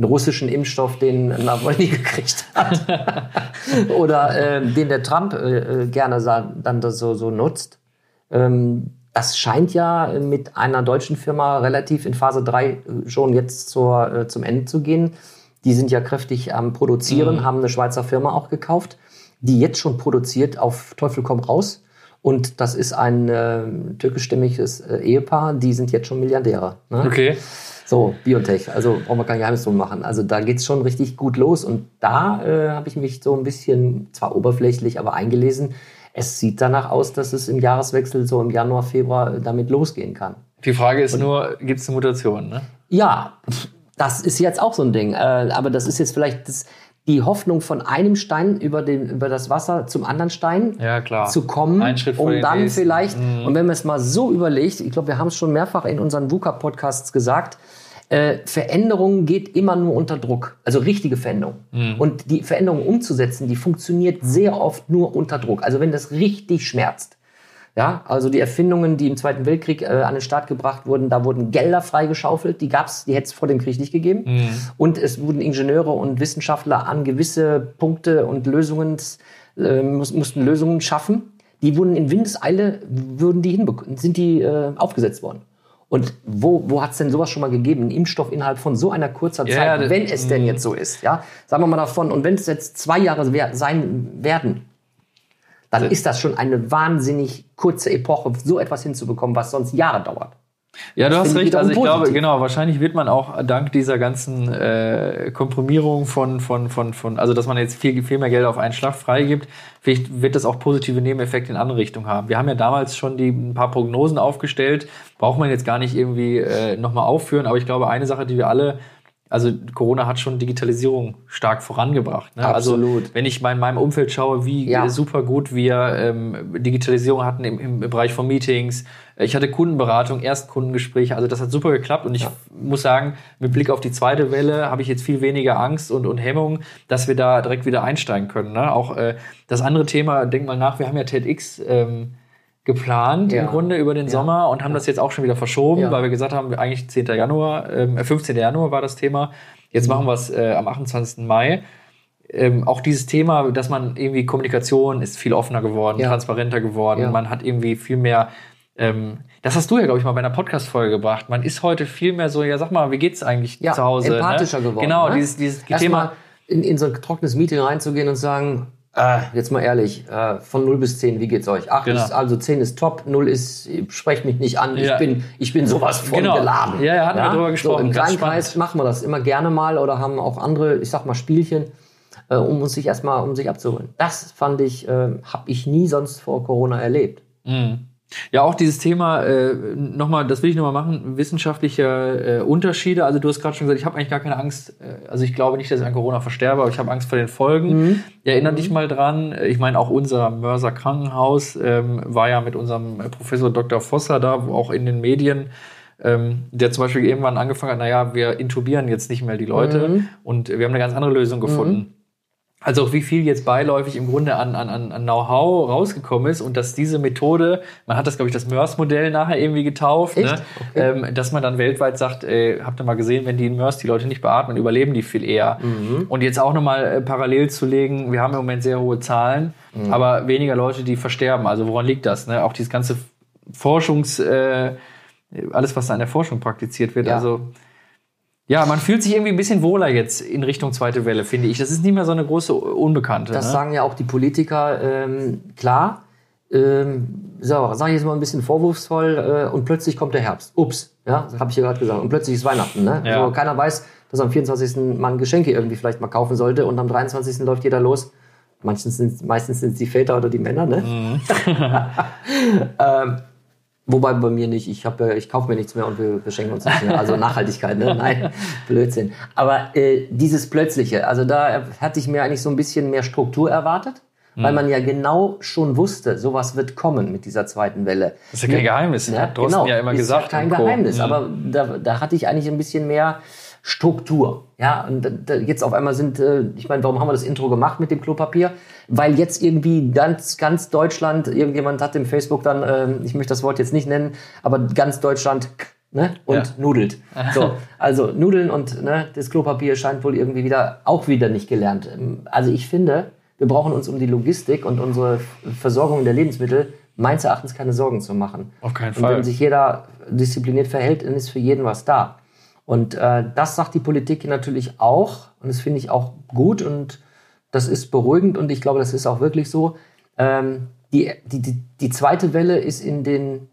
den russischen Impfstoff, den Nawalny <laughs> gekriegt hat, <laughs> oder äh, den der Trump äh, äh, gerne dann das so, so nutzt, ähm, das scheint ja mit einer deutschen Firma relativ in Phase 3 schon jetzt zur, äh, zum Ende zu gehen. Die sind ja kräftig am Produzieren, haben eine Schweizer Firma auch gekauft, die jetzt schon produziert auf Teufel komm raus. Und das ist ein äh, türkischstämmiges äh, Ehepaar, die sind jetzt schon Milliardäre. Ne? Okay. So, Biotech, also brauchen wir kein Geheimnis drum machen. Also da geht's schon richtig gut los und da äh, habe ich mich so ein bisschen, zwar oberflächlich, aber eingelesen. Es sieht danach aus, dass es im Jahreswechsel so im Januar, Februar äh, damit losgehen kann. Die Frage ist nur, gibt es eine Mutation? Ne? Ja, das ist jetzt auch so ein Ding. Äh, aber das ist jetzt vielleicht das, die Hoffnung von einem Stein über, den, über das Wasser zum anderen Stein Ja, klar. zu kommen, Ein Schritt vor um dann nächsten. vielleicht, und wenn man es mal so überlegt, ich glaube, wir haben es schon mehrfach in unseren VUCA-Podcasts gesagt, äh, Veränderung geht immer nur unter Druck, also richtige Veränderung. Und die Veränderung umzusetzen, die funktioniert sehr oft nur unter Druck. Also wenn das richtig schmerzt. Ja, also die Erfindungen, die im Zweiten Weltkrieg äh, an den Start gebracht wurden, da wurden Gelder freigeschaufelt, die gab's, die hätte es vor dem Krieg nicht gegeben. Und es wurden Ingenieure und Wissenschaftler an gewisse Punkte und Lösungen, äh, mus, mussten Lösungen schaffen. Die wurden in Windeseile, würden die hinbekommen, sind die äh, aufgesetzt worden. Und wo, wo hat es denn sowas schon mal gegeben? Ein Impfstoff innerhalb von so einer kurzer Zeit, ja, das- wenn es denn jetzt so ist, ja? Sagen wir mal davon, und wenn es jetzt zwei Jahre wer- sein werden, dann ist das schon eine wahnsinnig kurze Epoche, so etwas hinzubekommen, was sonst Jahre dauert. Ja, du hast recht. Also ich glaube, genau, wahrscheinlich wird man auch dank dieser ganzen äh, Komprimierung von, von, von, von, also dass man jetzt viel, viel mehr Geld auf einen Schlag freigibt, vielleicht wird das auch positive Nebeneffekte in andere Richtungen haben. Wir haben ja damals schon die ein paar Prognosen aufgestellt, braucht man jetzt gar nicht irgendwie äh, nochmal aufführen, aber ich glaube, eine Sache, die wir alle also Corona hat schon Digitalisierung stark vorangebracht. Ne? Absolut. Also wenn ich mal in meinem Umfeld schaue, wie Ja. super gut wir ähm, Digitalisierung hatten im, im Bereich von Meetings. Ich hatte Kundenberatung, Erstkundengespräche, also das hat super geklappt und ich muss sagen, mit Blick auf die zweite Welle habe ich jetzt viel weniger Angst und, und Hemmung, dass wir da direkt wieder einsteigen können. Ne? Auch äh, das andere Thema, denk mal nach, wir haben ja TEDx ähm, geplant Ja. im Grunde über den Sommer und haben das jetzt auch schon wieder verschoben, Ja. weil wir gesagt haben, eigentlich 10. Januar, ähm, 15. Januar war das Thema. Jetzt machen wir es äh, am 28. Mai. Ähm, auch dieses Thema, dass man irgendwie Kommunikation ist viel offener geworden, Ja. transparenter geworden. Ja. Man hat irgendwie viel mehr. Ähm, das hast du ja, glaube ich, mal bei einer Podcast-Folge gebracht. Man ist heute viel mehr so, ja, sag mal, wie geht's eigentlich zu Hause? empathischer ne? geworden. Genau, ne? dieses, dieses Erst Thema. in, in so ein trockenes Meeting reinzugehen und sagen, Äh, jetzt mal ehrlich, äh, von 0 bis 10, wie geht's euch? 8 Genau. ist, also 10 ist top, 0 ist, sprecht mich nicht an, Ja. ich, bin, ich bin sowas von Genau. geladen. Ja, ja, hatten wir drüber gesprochen, So, Im kleinen Kreis machen wir das immer gerne mal oder haben auch andere, ich sag mal, Spielchen, äh, um uns sich erstmal, um sich abzuholen. Das fand ich, äh, habe ich nie sonst vor Corona erlebt. Ja, auch dieses Thema, äh, nochmal, das will ich nochmal machen, wissenschaftliche äh, Unterschiede. Also du hast gerade schon gesagt, ich habe eigentlich gar keine Angst, äh, also ich glaube nicht, dass ich an Corona versterbe, aber ich habe Angst vor den Folgen. Erinnere dich mal dran, ich meine auch unser Mörser Krankenhaus ähm, war ja mit unserem Professor Dr. Vosser da, wo auch in den Medien, ähm, der zum Beispiel irgendwann angefangen hat, naja, wir intubieren jetzt nicht mehr die Leute und wir haben eine ganz andere Lösung gefunden. Also auch wie viel jetzt beiläufig im Grunde an, an, an Know-how rausgekommen ist und dass diese Methode, man hat das, glaube ich, das MERS-Modell nachher irgendwie getauft, ne? ähm, dass man dann weltweit sagt, äh, habt ihr mal gesehen, wenn die in MERS die Leute nicht beatmen, überleben die viel eher. Und jetzt auch nochmal äh, parallel zu legen, wir haben im Moment sehr hohe Zahlen, aber weniger Leute, die versterben. Also woran liegt das? Ne? Auch dieses ganze Forschungs, äh, alles, was da in der Forschung praktiziert wird, Ja. also ja, man fühlt sich irgendwie ein bisschen wohler jetzt in Richtung zweite Welle, finde ich. Das ist nicht mehr so eine große Unbekannte. Das ne? sagen ja auch die Politiker, ähm, klar. Ähm, so, sage ich jetzt mal ein bisschen vorwurfsvoll, äh, und plötzlich kommt der Herbst. Ups, ja, habe ich ja gerade gesagt. Und plötzlich ist Weihnachten, ne? Ja. So, keiner weiß, dass am 24. man Geschenke irgendwie vielleicht mal kaufen sollte und am 23. läuft jeder los. Meistens sind meistens sind es die Väter oder die Männer, ne? Mhm. <laughs> ähm, wobei bei mir nicht. Ich habe, ich kaufe mir nichts mehr und wir beschenken uns nicht mehr. Also Nachhaltigkeit, ne? Nein, <laughs> Blödsinn. Aber äh, dieses plötzliche, also da hatte ich mir eigentlich so ein bisschen mehr Struktur erwartet. Mhm. Weil man ja genau schon wusste, sowas wird kommen mit dieser zweiten Welle. Das ist ja kein Geheimnis, Ja, hat Drosten ja immer ist gesagt Ja kein. Geheimnis, Mhm. aber da, da hatte ich eigentlich ein bisschen mehr Struktur. Ja, und jetzt auf einmal sind, äh, ich meine, warum haben wir das Intro gemacht mit dem Klopapier? Weil jetzt irgendwie ganz, ganz Deutschland, irgendjemand hat im Facebook dann, ähm, ich möchte das Wort jetzt nicht nennen, aber ganz Deutschland ne, und Ja. nudelt. <laughs> So, also Nudeln und ne, das Klopapier scheint wohl irgendwie wieder auch wieder nicht gelernt. Ähm, Also ich finde, wir brauchen uns um die Logistik und unsere Versorgung der Lebensmittel meines Erachtens keine Sorgen zu machen. Auf keinen Und Fall. wenn sich jeder diszipliniert verhält, dann ist für jeden was da. Und äh, das sagt die Politik natürlich auch. Und das finde ich auch gut und das ist beruhigend und ich glaube, das ist auch wirklich so. Ähm, die, die, die, zweite Welle ist in den,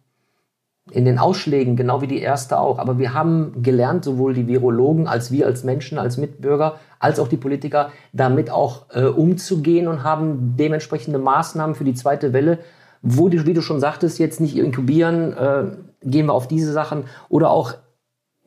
in den Ausschlägen, genau wie die erste auch. Aber wir haben gelernt, sowohl die Virologen als wir als Menschen, als Mitbürger, als auch die Politiker, damit auch äh, umzugehen und haben dementsprechende Maßnahmen für die zweite Welle, wo die, wie du schon sagtest, jetzt nicht inkubieren, äh, gehen wir auf diese Sachen oder auch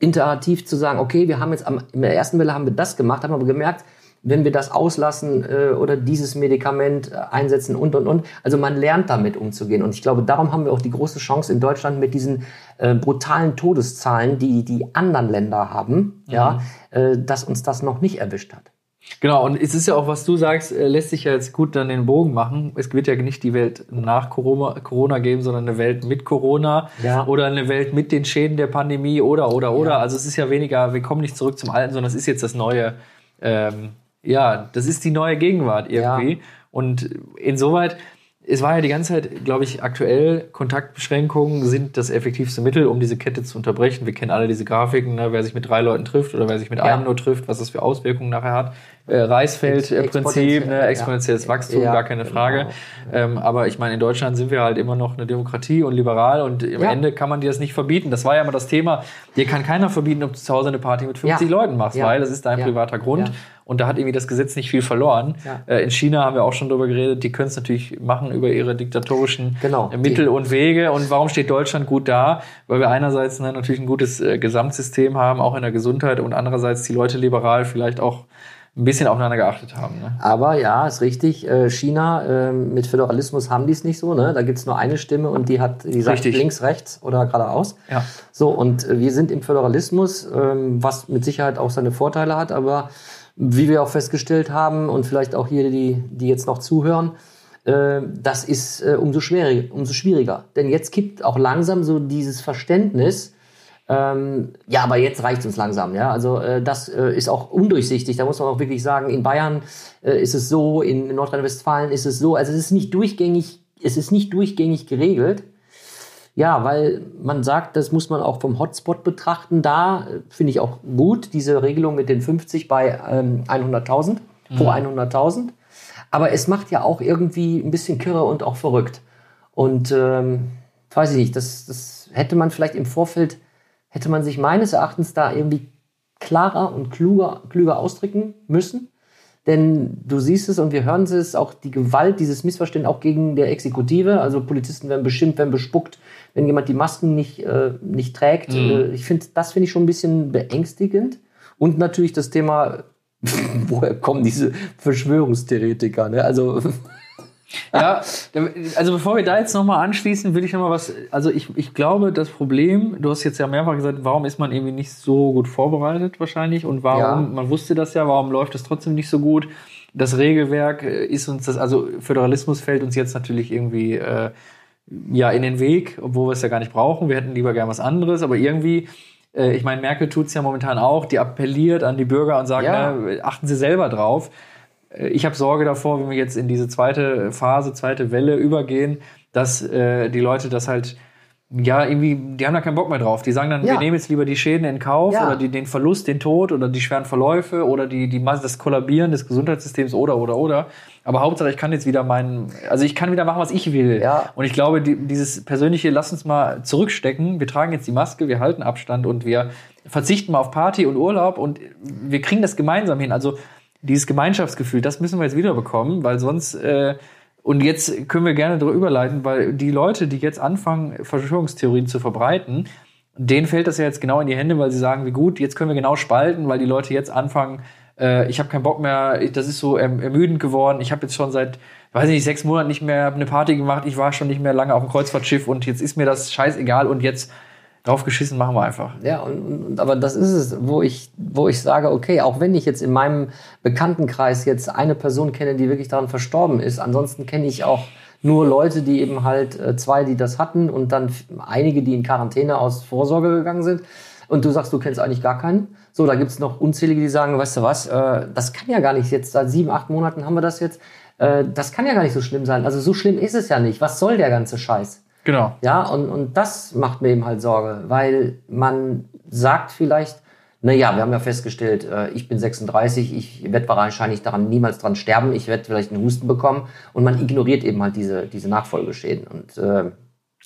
iterativ zu sagen, okay, wir haben jetzt am, in der ersten Welle haben wir das gemacht, haben aber gemerkt, wenn wir das auslassen äh, oder dieses Medikament äh, einsetzen und und und. Also man lernt damit umzugehen. Und ich glaube, darum haben wir auch die große Chance in Deutschland mit diesen äh, brutalen Todeszahlen, die die anderen Länder haben, ja, äh, dass uns das noch nicht erwischt hat. Genau, und es ist ja auch, was du sagst, äh, lässt sich ja jetzt gut dann den Bogen machen. Es wird ja nicht die Welt nach Corona, Corona geben, sondern eine Welt mit Corona Ja. oder eine Welt mit den Schäden der Pandemie oder, oder, oder. Also es ist ja weniger, wir kommen nicht zurück zum Alten, sondern es ist jetzt das neue, ähm, ja, das ist die neue Gegenwart irgendwie. Ja. Und insoweit, es war ja die ganze Zeit, glaube ich, aktuell, Kontaktbeschränkungen sind das effektivste Mittel, um diese Kette zu unterbrechen. Wir kennen alle diese Grafiken, ne? wer sich mit drei Leuten trifft oder wer sich mit Ja. einem nur trifft, was das für Auswirkungen nachher hat. Äh, Reisfeld-Prinzip, ne? exponentielles Wachstum, gar keine genau. Frage. Ähm, aber ich meine, in Deutschland sind wir halt immer noch eine Demokratie und liberal und am. Ende kann man dir das nicht verbieten. Das war ja immer das Thema. Dir kann keiner verbieten, ob du zu Hause eine Party mit 50 Ja. Leuten machst, weil das ist dein privater Grund. Und da hat irgendwie das Gesetz nicht viel verloren. Ja. Äh, in China haben wir auch schon drüber geredet, die können es natürlich machen über ihre diktatorischen Genau. äh, Mittel und Wege. Und warum steht Deutschland gut da? Weil wir einerseits ne, natürlich ein gutes äh, Gesamtsystem haben, auch in der Gesundheit, und andererseits die Leute liberal vielleicht auch ein bisschen aufeinander geachtet haben. Ne? Aber ja, ist richtig. Äh, China, ähm, mit Föderalismus haben die es nicht so. Ne? Da gibt's nur eine Stimme und die hat, die sagt Richtig. links, rechts oder geradeaus. Ja. So, und äh, wir sind im Föderalismus, ähm, was mit Sicherheit auch seine Vorteile hat, aber wie wir auch festgestellt haben und vielleicht auch hier die, die jetzt noch zuhören, äh, das ist umso, schwieriger, umso schwieriger. Denn jetzt kippt auch langsam so dieses Verständnis, ähm, ja, aber jetzt reicht uns langsam. Ja, also äh, das äh, ist auch undurchsichtig. Da muss man auch wirklich sagen, in Bayern äh, ist es so, in Nordrhein-Westfalen ist es so. Also es ist nicht durchgängig, es ist nicht durchgängig geregelt. Ja, weil man sagt, das muss man auch vom Hotspot betrachten. Da äh, finde ich auch gut, diese Regelung mit den 50 bei ähm, 100.000, pro 100.000. Aber es macht ja auch irgendwie ein bisschen kirre und auch verrückt. Und ähm, weiß ich nicht, das, das hätte man vielleicht im Vorfeld, hätte man sich meines Erachtens da irgendwie klarer und kluger, klüger ausdrücken müssen. Denn du siehst es und wir hören es, auch die Gewalt, dieses Missverständnis auch gegen der Exekutive. Also Polizisten werden beschimpft, werden bespuckt, wenn jemand die Masken nicht, äh, nicht trägt. Mhm. Äh, ich finde, das finde ich schon ein bisschen beängstigend. Und natürlich das Thema, <laughs> woher kommen diese Verschwörungstheoretiker? Ne? Also <laughs> ja, also bevor wir da jetzt nochmal anschließen, will ich nochmal was, also ich, ich glaube, das Problem, du hast jetzt ja mehrfach gesagt, warum ist man irgendwie nicht so gut vorbereitet wahrscheinlich und warum, ja. man wusste das ja, warum läuft es trotzdem nicht so gut? Das Regelwerk äh, ist uns das, also Föderalismus fällt uns jetzt natürlich irgendwie äh, ja in den Weg, obwohl wir es ja gar nicht brauchen. Wir hätten lieber gern was anderes, aber irgendwie äh, ich meine, Merkel tut es ja momentan auch, die appelliert an die Bürger und sagt, ja. na, achten Sie selber drauf. Äh, ich habe Sorge davor, wenn wir jetzt in diese zweite Phase, zweite Welle übergehen, dass äh, die Leute das halt ja, irgendwie, die haben da keinen Bock mehr drauf. Die sagen dann, ja. wir nehmen jetzt lieber die Schäden in Kauf ja. oder die, den Verlust, den Tod oder die schweren Verläufe oder die, die, das Kollabieren des Gesundheitssystems oder, oder, oder. Aber Hauptsache, ich kann jetzt wieder meinen, also ich kann wieder machen, was ich will. Ja. Und ich glaube, die, dieses persönliche, lass uns mal zurückstecken. Wir tragen jetzt die Maske, wir halten Abstand und wir verzichten mal auf Party und Urlaub und wir kriegen das gemeinsam hin. Also, dieses Gemeinschaftsgefühl, das müssen wir jetzt wieder bekommen, weil sonst äh, und jetzt können wir gerne darüber überleiten, weil die Leute, die jetzt anfangen, Verschwörungstheorien zu verbreiten, denen fällt das ja jetzt genau in die Hände, weil sie sagen, wie gut, jetzt können wir genau spalten, weil die Leute jetzt anfangen, äh, ich habe keinen Bock mehr, das ist so erm-, ermüdend geworden, ich habe jetzt schon seit, weiß ich nicht, sechs Monaten nicht mehr eine Party gemacht, ich war schon nicht mehr lange auf dem Kreuzfahrtschiff und jetzt ist mir das scheißegal und jetzt drauf geschissen, machen wir einfach. Ja, und, und, aber das ist es, wo ich, wo ich sage, okay, auch wenn ich jetzt in meinem Bekanntenkreis jetzt eine Person kenne, die wirklich daran verstorben ist, ansonsten kenne ich auch nur Leute, die eben halt äh, zwei, die das hatten und dann einige, die in Quarantäne aus Vorsorge gegangen sind. Und du sagst, du kennst eigentlich gar keinen. So, da gibt's noch unzählige, die sagen, weißt du was, äh, das kann ja gar nicht jetzt, seit sieben, acht Monaten haben wir das jetzt. Äh, das kann ja gar nicht so schlimm sein. Also so schlimm ist es ja nicht. Was soll der ganze Scheiß? Genau. Ja, und, und das macht mir eben halt Sorge, weil man sagt vielleicht, na ja, wir haben ja festgestellt, äh, ich bin 36, ich werde wahrscheinlich daran niemals dran sterben, ich werde vielleicht einen Husten bekommen und man ignoriert eben halt diese, diese Nachfolgeschäden. Und äh,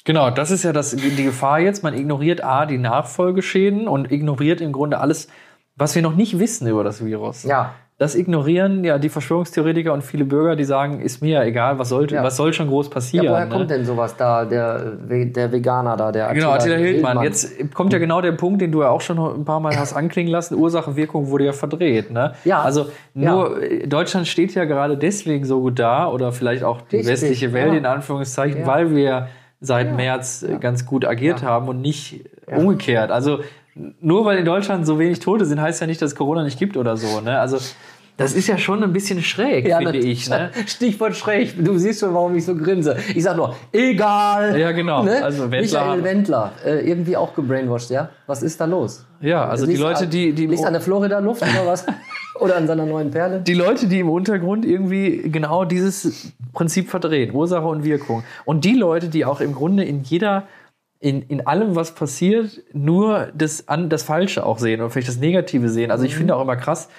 Genau, das ist ja das, die Gefahr jetzt. Man ignoriert A, die Nachfolgeschäden und ignoriert im Grunde alles, was wir noch nicht wissen über das Virus. Ja das ignorieren ja die Verschwörungstheoretiker und viele Bürger, die sagen, ist mir ja egal, was soll, ja. was soll schon groß passieren. Ja, woher ne? kommt denn sowas da, der, der Veganer da, der Attila Genau, Attila Hildmann. Hildmann. Jetzt kommt ja genau der Punkt, den du ja auch schon ein paar Mal hast anklingen lassen, Ursache, Wirkung wurde ja verdreht. Ne? Ja. Also nur, ja. Deutschland steht ja gerade deswegen so gut da, oder vielleicht auch die Richtig, westliche Welt in Anführungszeichen, weil wir seit März ganz gut agiert haben und nicht umgekehrt. Also nur weil in Deutschland so wenig Tote sind, heißt ja nicht, dass es Corona nicht gibt oder so. Ne? Also das ist ja schon ein bisschen schräg, ja, finde ich. Ne? <laughs> Stichwort schräg. Du siehst schon, warum ich so grinse. Ich sag nur, egal. Ja, genau. Ne? Also Wendler. Michael Wendler, äh, irgendwie auch gebrainwashed, ja? Was ist da los? Ja, also die Leute, die... die liegt an der Florida-Luft oder was? <laughs> oder an seiner neuen Perle? Die Leute, die im Untergrund irgendwie genau dieses Prinzip verdrehen. Ursache und Wirkung. Und die Leute, die auch im Grunde in jeder in, in allem, was passiert, nur das, an, das Falsche auch sehen oder vielleicht das Negative sehen. Also ich mhm. finde auch immer krass,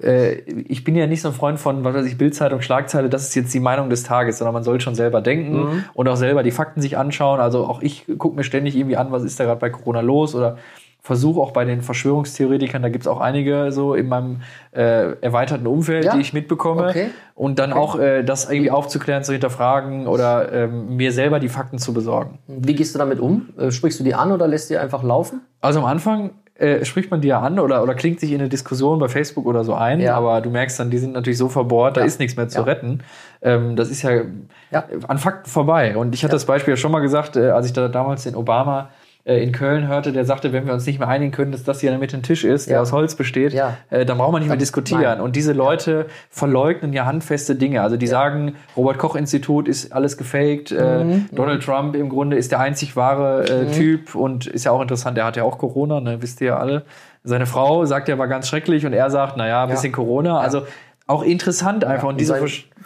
äh, ich bin ja nicht so ein Freund von, was weiß ich, Bildzeitung, Schlagzeile, das ist jetzt die Meinung des Tages, sondern man soll schon selber denken mhm. und auch selber die Fakten sich anschauen. Also auch ich gucke mir ständig irgendwie an, was ist da gerade bei Corona los oder versuche auch bei den Verschwörungstheoretikern, da gibt es auch einige so in meinem äh, erweiterten Umfeld, ja? die ich mitbekomme. Okay. Und dann okay. auch äh, das irgendwie aufzuklären, zu hinterfragen oder ähm, mir selber die Fakten zu besorgen. Wie gehst du damit um? Äh, sprichst du die an oder lässt die einfach laufen? Also am Anfang äh, spricht man die ja an oder, oder klingt sich in eine Diskussion bei Facebook oder so ein, ja. aber du merkst dann, die sind natürlich so verbohrt, da ist nichts mehr zu ja. retten. Ähm, das ist ja, an Fakten vorbei. Und ich hatte das Beispiel ja schon mal gesagt, äh, als ich da damals den Obama in Köln hörte, der sagte, wenn wir uns nicht mehr einigen können, dass das hier in der Mitte ein Tisch ist, der aus Holz besteht, ja. äh, dann brauchen wir nicht mehr diskutieren. Nein. Und diese Leute verleugnen ja handfeste Dinge. Also die sagen, Robert Koch Institut ist alles gefaked, äh, mhm. Donald Trump im Grunde ist der einzig wahre äh, mhm. Typ und ist ja auch interessant, der hat ja auch Corona, ne, wisst ihr ja alle. Seine Frau sagt, er war ganz schrecklich und er sagt, naja, ein bisschen Corona. Also auch interessant einfach. und diese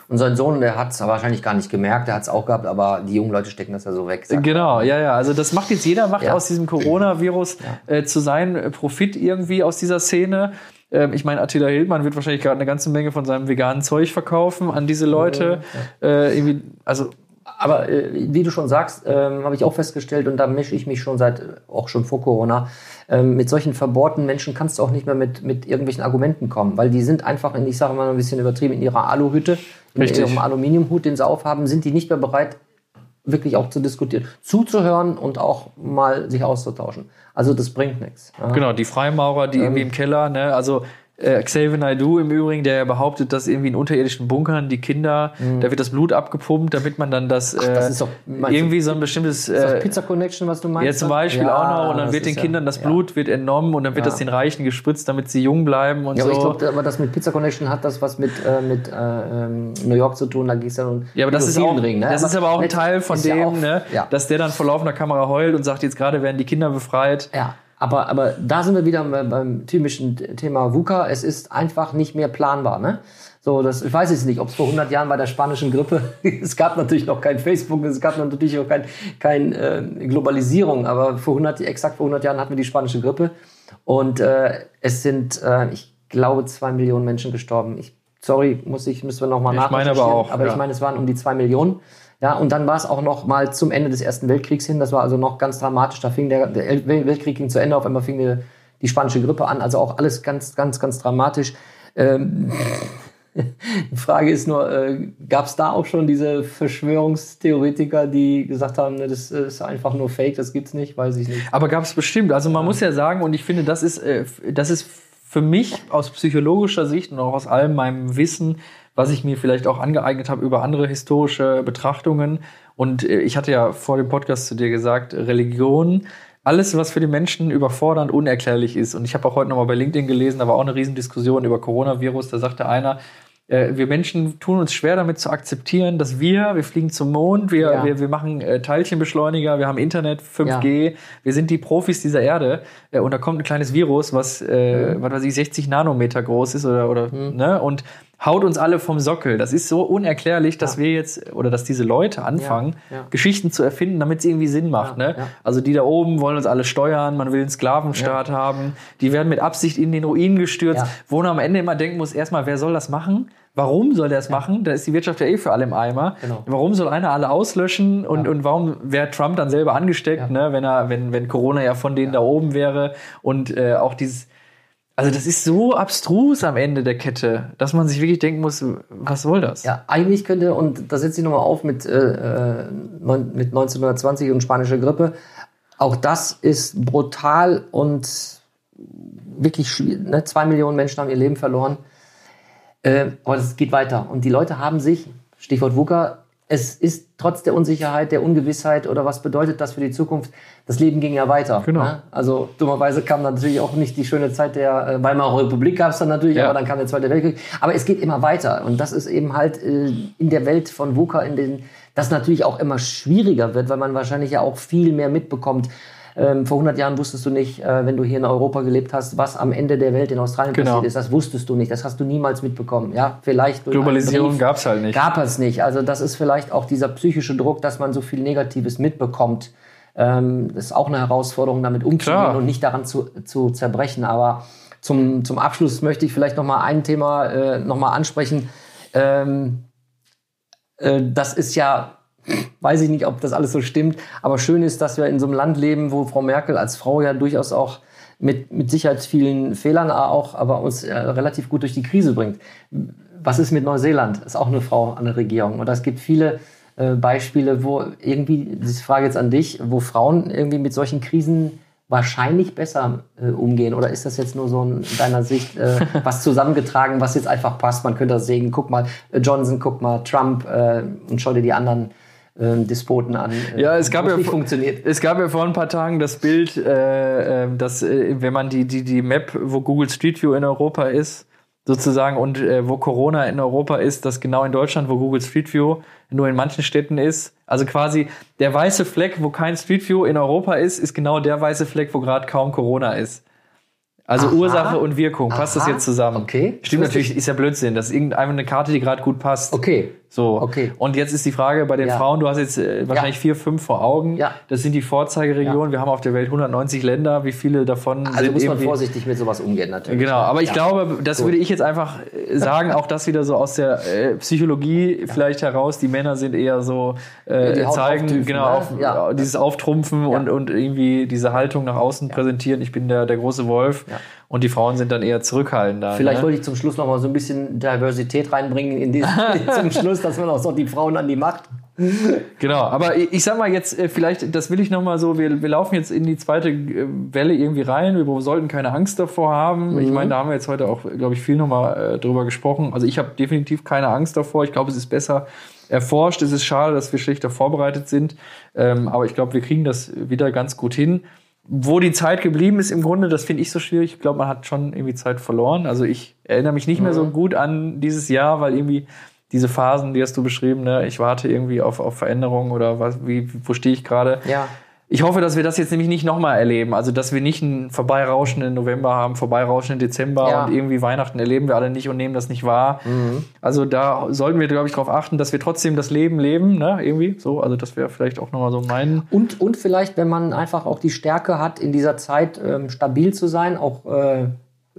und sein Sohn, der hat es wahrscheinlich gar nicht gemerkt, der hat es auch gehabt, aber die jungen Leute stecken das ja so weg. Genau, ja, ja. Also das macht jetzt jeder, macht ja. aus diesem Coronavirus ja. äh, zu seinem Profit irgendwie aus dieser Szene. Ähm, ich meine, Attila Hildmann wird wahrscheinlich gerade eine ganze Menge von seinem veganen Zeug verkaufen an diese Leute. Äh, irgendwie, also Aber äh, wie du schon sagst, ähm, habe ich auch festgestellt und da mische ich mich schon seit, auch schon vor Corona, ähm, mit solchen verbohrten Menschen kannst du auch nicht mehr mit, mit irgendwelchen Argumenten kommen, weil die sind einfach, in, ich sage mal ein bisschen übertrieben, in ihrer Aluhütte, in Richtig. ihrem Aluminiumhut, den sie aufhaben, sind die nicht mehr bereit, wirklich auch zu diskutieren, zuzuhören und auch mal sich auszutauschen. Also das bringt nichts. Ja. Genau, die Freimaurer, die irgendwie im Keller, ne, also äh, Xavier Naidoo im Übrigen, der ja behauptet, dass irgendwie in unterirdischen Bunkern die Kinder, da wird das Blut abgepumpt, damit man dann das, äh, Mhm. das ist doch- du- irgendwie so ein bestimmtes äh, Pizza Connection, was du meinst? ja, zum Beispiel Ja, auch noch, und dann wird den ja- Kindern das ja. Blut wird entnommen und dann wird das den Reichen gespritzt, damit sie jung bleiben und Ja, so. aber ich glaube, aber das mit Pizza Connection hat das was mit, äh, mit äh, ähm, New York zu tun. Da ging es ja um Ja, aber das ist auch, Pädophilenring, ne? das ist aber auch ein Teil von dem, auch- ne, Ja. dass der dann vor laufender Kamera heult und sagt, jetzt gerade werden die Kinder befreit. Ja, aber, aber da sind wir wieder beim, typischen Thema VUCA. Es ist einfach nicht mehr planbar. Ne? So, das, ich weiß jetzt nicht, ob es vor 100 Jahren bei der spanischen Grippe, <laughs> es gab natürlich noch kein Facebook, es gab natürlich auch kein, kein äh, Globalisierung, aber vor 100, exakt vor 100 Jahren hatten wir die spanische Grippe und äh, es sind, äh, ich glaube, zwei Millionen Menschen gestorben. Ich, sorry, muss ich, müssen wir nochmal Ich meine aber auch, aber ja. ich meine, es waren um die zwei Millionen. Ja, und dann war es auch noch mal zum Ende des Ersten Weltkriegs hin. Das war also noch ganz dramatisch. Da fing der, der El- Weltkrieg ging zu Ende, auf einmal fing die, die spanische Grippe an. Also auch alles ganz, ganz, ganz dramatisch. Ähm, die <laughs> Frage ist nur, äh, gab es da auch schon diese Verschwörungstheoretiker, die gesagt haben, ne, das ist einfach nur Fake, das gibt's nicht, weiß ich nicht. Aber gab es bestimmt. Also man muss ja sagen, und ich finde, das ist, äh, das ist für mich aus psychologischer Sicht und auch aus allem meinem Wissen, was ich mir vielleicht auch angeeignet habe über andere historische Betrachtungen. Und äh, ich hatte ja vor dem Podcast zu dir gesagt, Religion, alles, was für die Menschen überfordernd, unerklärlich ist. Und ich habe auch heute nochmal bei LinkedIn gelesen, da war auch eine Riesendiskussion über Coronavirus. Da sagte einer, äh, wir Menschen tun uns schwer damit zu akzeptieren, dass wir, wir fliegen zum Mond, wir, Ja. wir, wir machen äh, Teilchenbeschleuniger, wir haben Internet, 5G, wir sind die Profis dieser Erde äh, und da kommt ein kleines Virus, was, Mhm. was weiß ich, 60 Nanometer groß ist oder, oder ne, und haut uns alle vom Sockel. Das ist so unerklärlich, dass wir jetzt oder dass diese Leute anfangen, Ja, ja. Geschichten zu erfinden, damit es irgendwie Sinn macht. Ja, ne? ja. Also die da oben wollen uns alle steuern, man will einen Sklavenstaat haben, die werden mit Absicht in den Ruin gestürzt, Ja. wo man am Ende immer denken muss, erstmal, wer soll das machen? Warum soll der es machen? Da ist die Wirtschaft ja eh für alle im Eimer. Genau. Warum soll einer alle auslöschen und, Ja. und warum wäre Trump dann selber angesteckt, Ja. ne, wenn er, wenn, wenn Corona ja von denen da oben wäre und äh, auch dieses, also das ist so abstrus am Ende der Kette, dass man sich wirklich denken muss, was soll das? Ja, eigentlich könnte, und da setze ich nochmal auf mit, äh, äh, neun- mit 1920 und spanische Grippe, auch das ist brutal und wirklich schwierig. Ne? Zwei Millionen Menschen haben ihr Leben verloren. Äh, aber es geht weiter. Und die Leute haben sich, Stichwort VUCA, es ist trotz der Unsicherheit, der Ungewissheit oder was bedeutet das für die Zukunft, das Leben ging ja weiter. Genau. Ne? Also dummerweise kam dann natürlich auch nicht die schöne Zeit der äh, Weimarer Republik, gab es dann natürlich, Ja. aber dann kam der Zweite Weltkrieg. Aber es geht immer weiter. Und das ist eben halt äh, in der Welt von VUCA, in den das natürlich auch immer schwieriger wird, weil man wahrscheinlich ja auch viel mehr mitbekommt. Ähm, vor 100 Jahren wusstest du nicht, äh, wenn du hier in Europa gelebt hast, was am Ende der Welt in Australien Genau. passiert ist. Das wusstest du nicht. Das hast du niemals mitbekommen. Ja, vielleicht Globalisierung Brief. gab's halt nicht. Gab es nicht. Also das ist vielleicht auch dieser psychische Druck, dass man so viel Negatives mitbekommt. Ähm, das ist auch eine Herausforderung, damit umzugehen Klar. und nicht daran zu, zu zerbrechen. Aber zum, zum Abschluss möchte ich vielleicht noch mal ein Thema äh, noch mal ansprechen. Ähm, äh, das ist ja, weiß ich nicht, ob das alles so stimmt, aber schön ist, dass wir in so einem Land leben, wo Frau Merkel als Frau ja durchaus auch mit, mit Sicherheit vielen Fehlern auch, aber uns äh, relativ gut durch die Krise bringt. Was ist mit Neuseeland? Ist auch eine Frau an der Regierung. Und es gibt viele äh, Beispiele, wo irgendwie, diese Frage jetzt an dich, wo Frauen irgendwie mit solchen Krisen wahrscheinlich besser äh, umgehen? Oder ist das jetzt nur so in deiner Sicht äh, <laughs> was zusammengetragen, was jetzt einfach passt? Man könnte das sehen, guck mal äh, Johnson, guck mal Trump äh, und schau dir die anderen Despoten an. äh, Ja, es gab ja nicht funktioniert. Es gab ja vor ein paar Tagen das Bild, äh, äh, dass äh, wenn man die, die, die Map, wo Google Street View in Europa ist, sozusagen, und äh, wo Corona in Europa ist, dass genau in Deutschland, wo Google Street View nur in manchen Städten ist. Also quasi der weiße Fleck, wo kein Street View in Europa ist, ist genau der weiße Fleck, wo gerade kaum Corona ist. Also Aha. Ursache und Wirkung. Passt das Aha. jetzt zusammen? Okay. Stimmt Das natürlich, ist ja Blödsinn. Das ist irgendeine Karte, die gerade gut passt. Okay. So. Okay. Und jetzt ist die Frage bei den Ja. Frauen, du hast jetzt äh, wahrscheinlich Ja. vier, fünf vor Augen. Ja. Das sind die Vorzeigeregionen. Wir haben auf der Welt 190 Länder. Wie viele davon Also sind muss man vorsichtig mit sowas umgehen natürlich. Genau, aber ich Ja. glaube, das Gut. würde ich jetzt einfach äh, sagen, auch das wieder so aus der äh, Psychologie vielleicht heraus. Die Männer sind eher so äh, Die zeigen, genau, ne? auf, Ja. dieses Auftrumpfen und, und irgendwie diese Haltung nach außen präsentieren. Ich bin der, der große Wolf Ja. Und die Frauen sind dann eher zurückhaltender. Vielleicht ne? wollte ich zum Schluss noch mal so ein bisschen Diversität reinbringen in diesen, <laughs> zum Schluss, dass man auch so die Frauen an die Macht. Genau, aber ich, ich sag mal jetzt, äh, vielleicht, das will ich noch mal so, wir, wir laufen jetzt in die zweite äh, Welle irgendwie rein, wir sollten keine Angst davor haben. Mhm. Ich meine, da haben wir jetzt heute auch, glaube ich, viel noch mal äh, drüber gesprochen. Also ich habe definitiv keine Angst davor. Ich glaube, es ist besser erforscht. Es ist schade, dass wir schlechter vorbereitet sind, ähm, aber ich glaube, wir kriegen das wieder ganz gut hin. Wo die Zeit geblieben ist im Grunde, das finde ich so schwierig. Ich glaube, man hat schon irgendwie Zeit verloren. Also ich erinnere mich nicht mehr Mhm. so gut an dieses Jahr, weil irgendwie diese Phasen, die hast du beschrieben, ne? ich warte irgendwie auf, auf Veränderungen oder was, wie, wo stehe ich gerade? Ja. Ich hoffe, dass wir das jetzt nämlich nicht nochmal erleben. Also, dass wir nicht einen vorbeirauschenden November haben, vorbeirauschenden Dezember Ja. und irgendwie Weihnachten erleben wir alle nicht und nehmen das nicht wahr. Also, da sollten wir, glaube ich, darauf achten, dass wir trotzdem das Leben leben, ne? Irgendwie so. Also, das wäre vielleicht auch nochmal so mein. Und, und vielleicht, wenn man einfach auch die Stärke hat, in dieser Zeit ähm, stabil zu sein, auch äh,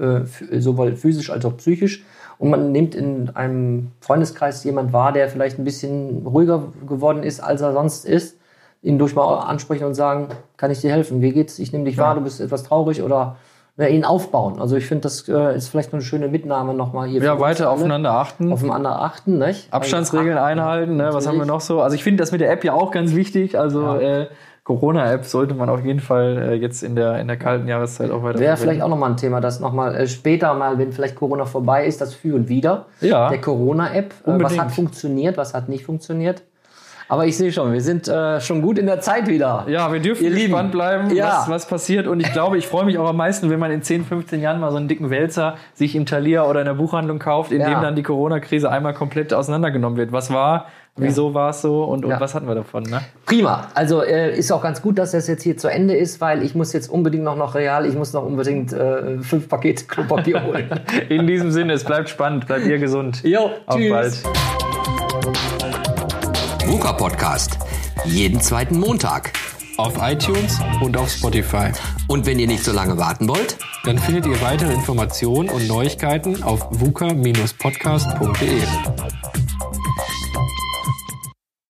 äh, sowohl physisch als auch psychisch. Und man nimmt in einem Freundeskreis jemand wahr, der vielleicht ein bisschen ruhiger geworden ist, als er sonst ist, ihn durch mal ansprechen und sagen, kann ich dir helfen? Wie geht's? Ich nehme dich wahr, du bist etwas traurig oder ne, ihn aufbauen. Also ich finde, das äh, ist vielleicht eine schöne Mitnahme nochmal hier. Ja, weiter aufeinander achten. Aufeinander achten, nicht? Abstandsregeln Weil- einhalten, ne? was haben wir noch so? Also ich finde das mit der App ja auch ganz wichtig. Also Ja. äh, Corona-App sollte man auf jeden Fall äh, jetzt in der, in der kalten Jahreszeit auch weiter Wäre vielleicht auch nochmal ein Thema, das nochmal äh, später mal, wenn vielleicht Corona vorbei ist, das Für und Wider Ja. der Corona-App. Äh, was hat funktioniert, was hat nicht funktioniert. Aber ich sehe schon, wir sind äh, schon gut in der Zeit wieder. Ja, wir dürfen Ihr Lieben. gespannt bleiben, Ja. was, was passiert. Und ich glaube, ich freue mich auch am meisten, wenn man in 10, 15 Jahren mal so einen dicken Wälzer sich im Thalia oder in der Buchhandlung kauft, in Ja. dem dann die Corona-Krise einmal komplett auseinandergenommen wird. Was war, wieso war es so und, und Ja. was hatten wir davon? Ne? Prima. Also äh, ist auch ganz gut, dass das jetzt hier zu Ende ist, weil ich muss jetzt unbedingt noch noch real, ich muss noch unbedingt äh, fünf Pakete Klopapier holen. <laughs> In diesem Sinne, es bleibt spannend, bleibt ihr gesund. Jo, Auf tschüss. bald. VUCA Podcast. Jeden zweiten Montag. Auf iTunes und auf Spotify. Und wenn ihr nicht so lange warten wollt, Dann findet ihr weitere Informationen und Neuigkeiten auf vuca-podcast.de.